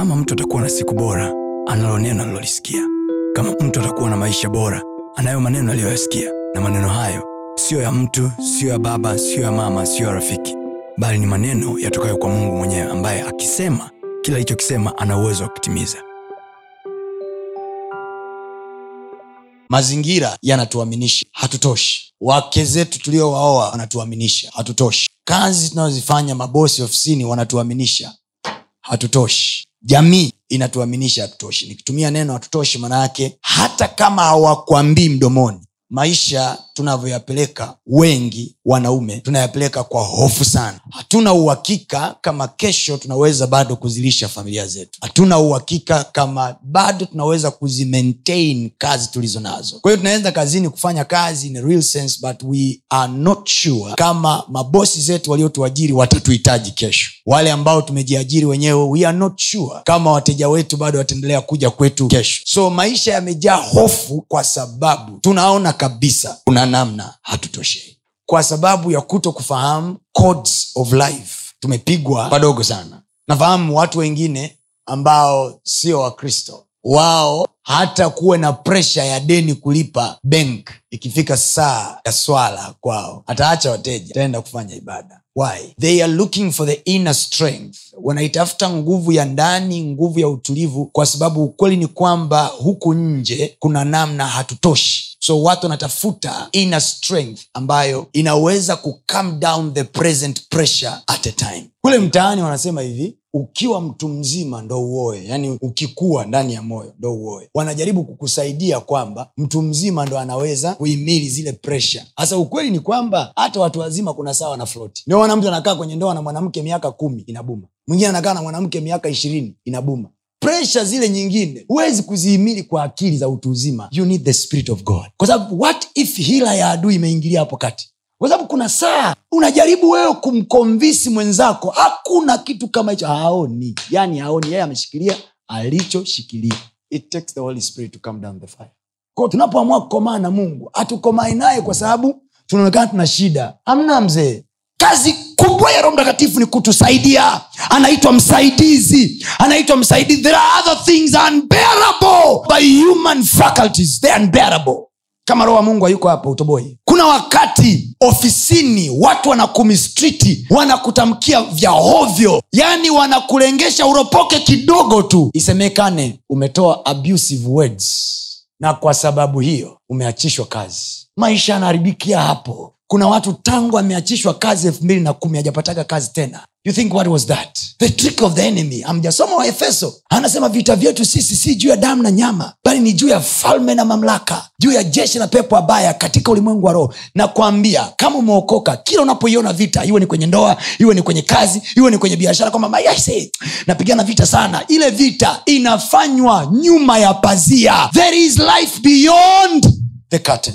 kama mtu atakuwa na siku bora analo neno alilolisikia kama mtu atakuwa na maisha bora anayo maneno aliyoyasikia. Na maneno hayo siyo ya mtu siyo ya baba siyo ya mama siyo ya rafiki. Bali ni maneno yatokayo kwa mungu mwenyewe ambaye akisema kila alichokisema ana uwezo wa kutimiza. Mazingira yanatuaminisha. Hatutoshi. Wake zetu tuliowaoa wanatuaminisha. Hatutoshi. Kazi tunazozifanya mabosi ofisini wanatuaminisha. Hatutoshi jamii inatuaminisha hatutoshi. Nikitumia neno hatutoshi maana yake hata kama hawakwambii mdomoni maisha tunavyoyapeleka wengi wanaume tunayapeleka kwa hofu sana hatuna uhakika kama kesho tunaweza bado kuzilisha familia zetu. Hatuna uhakika kama bado tunaweza kuzimaintain kazi tulizo nazo. Kwa hiyo tunaenda kazini kufanya kazi in a real sense but we are not sure kama mabosi zetu waliotuajiri watatuhitaji kesho. Wale ambao tumejiajiri wenyewe we are not sure kama wateja wetu bado wataendelea kuja kwetu kesho. So maisha yamejaa hofu kwa sababu tunaona kabisa kuna namna hatutoshei kwa sababu ya kuto kufahamu codes of life. Tumepigwa padogo sana. Nafahamu watu wengine ambao sio wakristo. Wao hata kuwe na presha ya deni kulipa bank ikifika saa ya swala kwao ataacha wateja ataenda kufanya ibada. Why? They are looking for the inner strength. Wanaitafuta nguvu ya ndani nguvu ya utulivu kwa sababu ukweli ni kwamba huku nje kuna namna hatutoshi so watu wanatafuta inner strength ambayo inaweza ku down the present pressure at a time. Kule mtaani wanasema hivi ukiwa mtu mzima ndo uoe. Yani ukikua ndani ya moyo ndo uoe. Wanajaribu kukusaidia kwamba mtu mzima ndo anaweza kuhimili zile presha hasa ukweli ni kwamba hata watu wazima kuna sawa na floti ndio wana mtu anakaa kwenye ndoa na mwanamke miaka kumi inabuma. Mwingine anakaa na mwanamke miaka ishirini inabuma presha zile nyingine huwezi kuzihimili kwa akili za utu uzima. You need the spirit of god. Kwa sababu what if hila ya adui imeingilia hapo kati? Kwa sababu kuna saa unajaribu wewe kumkomvisi mwenzako hakuna kitu kama hicho. Haoni. Yani haoni. Yeye ameshikilia alichoshikilia. It takes the holy spirit to come down the fire. Kwao tunapoamua kukomaa na mungu hatukomai naye kwa sababu tunaonekana tuna shida. Amna mzee. Kazi kubwa ya roho mtakatifu ni kutusaidia. Anaitwa msaidizi. Anaitwa msaidizi. There are other things unbearable by human faculties. They unbearable. Kama roho wa mungu hayuko hapo utoboi. Kuna wakati ofisini watu wanakumistriti wanakutamkia vya hovyo. Yaani wanakulengesha uropoke kidogo tu. Isemekane umetoa abusive words. Na kwa sababu hiyo umeachishwa kazi. Maisha yanaharibikia hapo kuna watu tangu ameachishwa kazi elfu mbili na kumi hajapataga kazi tena. You think what was that? The trick of the enemy. Amjasoma wa efeso? Anasema vita vyetu sisi si juu ya damu na nyama bali ni juu ya falme na mamlaka juu ya jeshi na pepo abaya katika ulimwengu wa roho. Na kuambia kama umeokoka kila unapoiona vita iwe ni kwenye ndoa iwe ni kwenye kazi iwe ni kwenye biashara kwamba mayase napigana vita sana. Ile vita inafanywa nyuma ya pazia. There is life beyond the curtain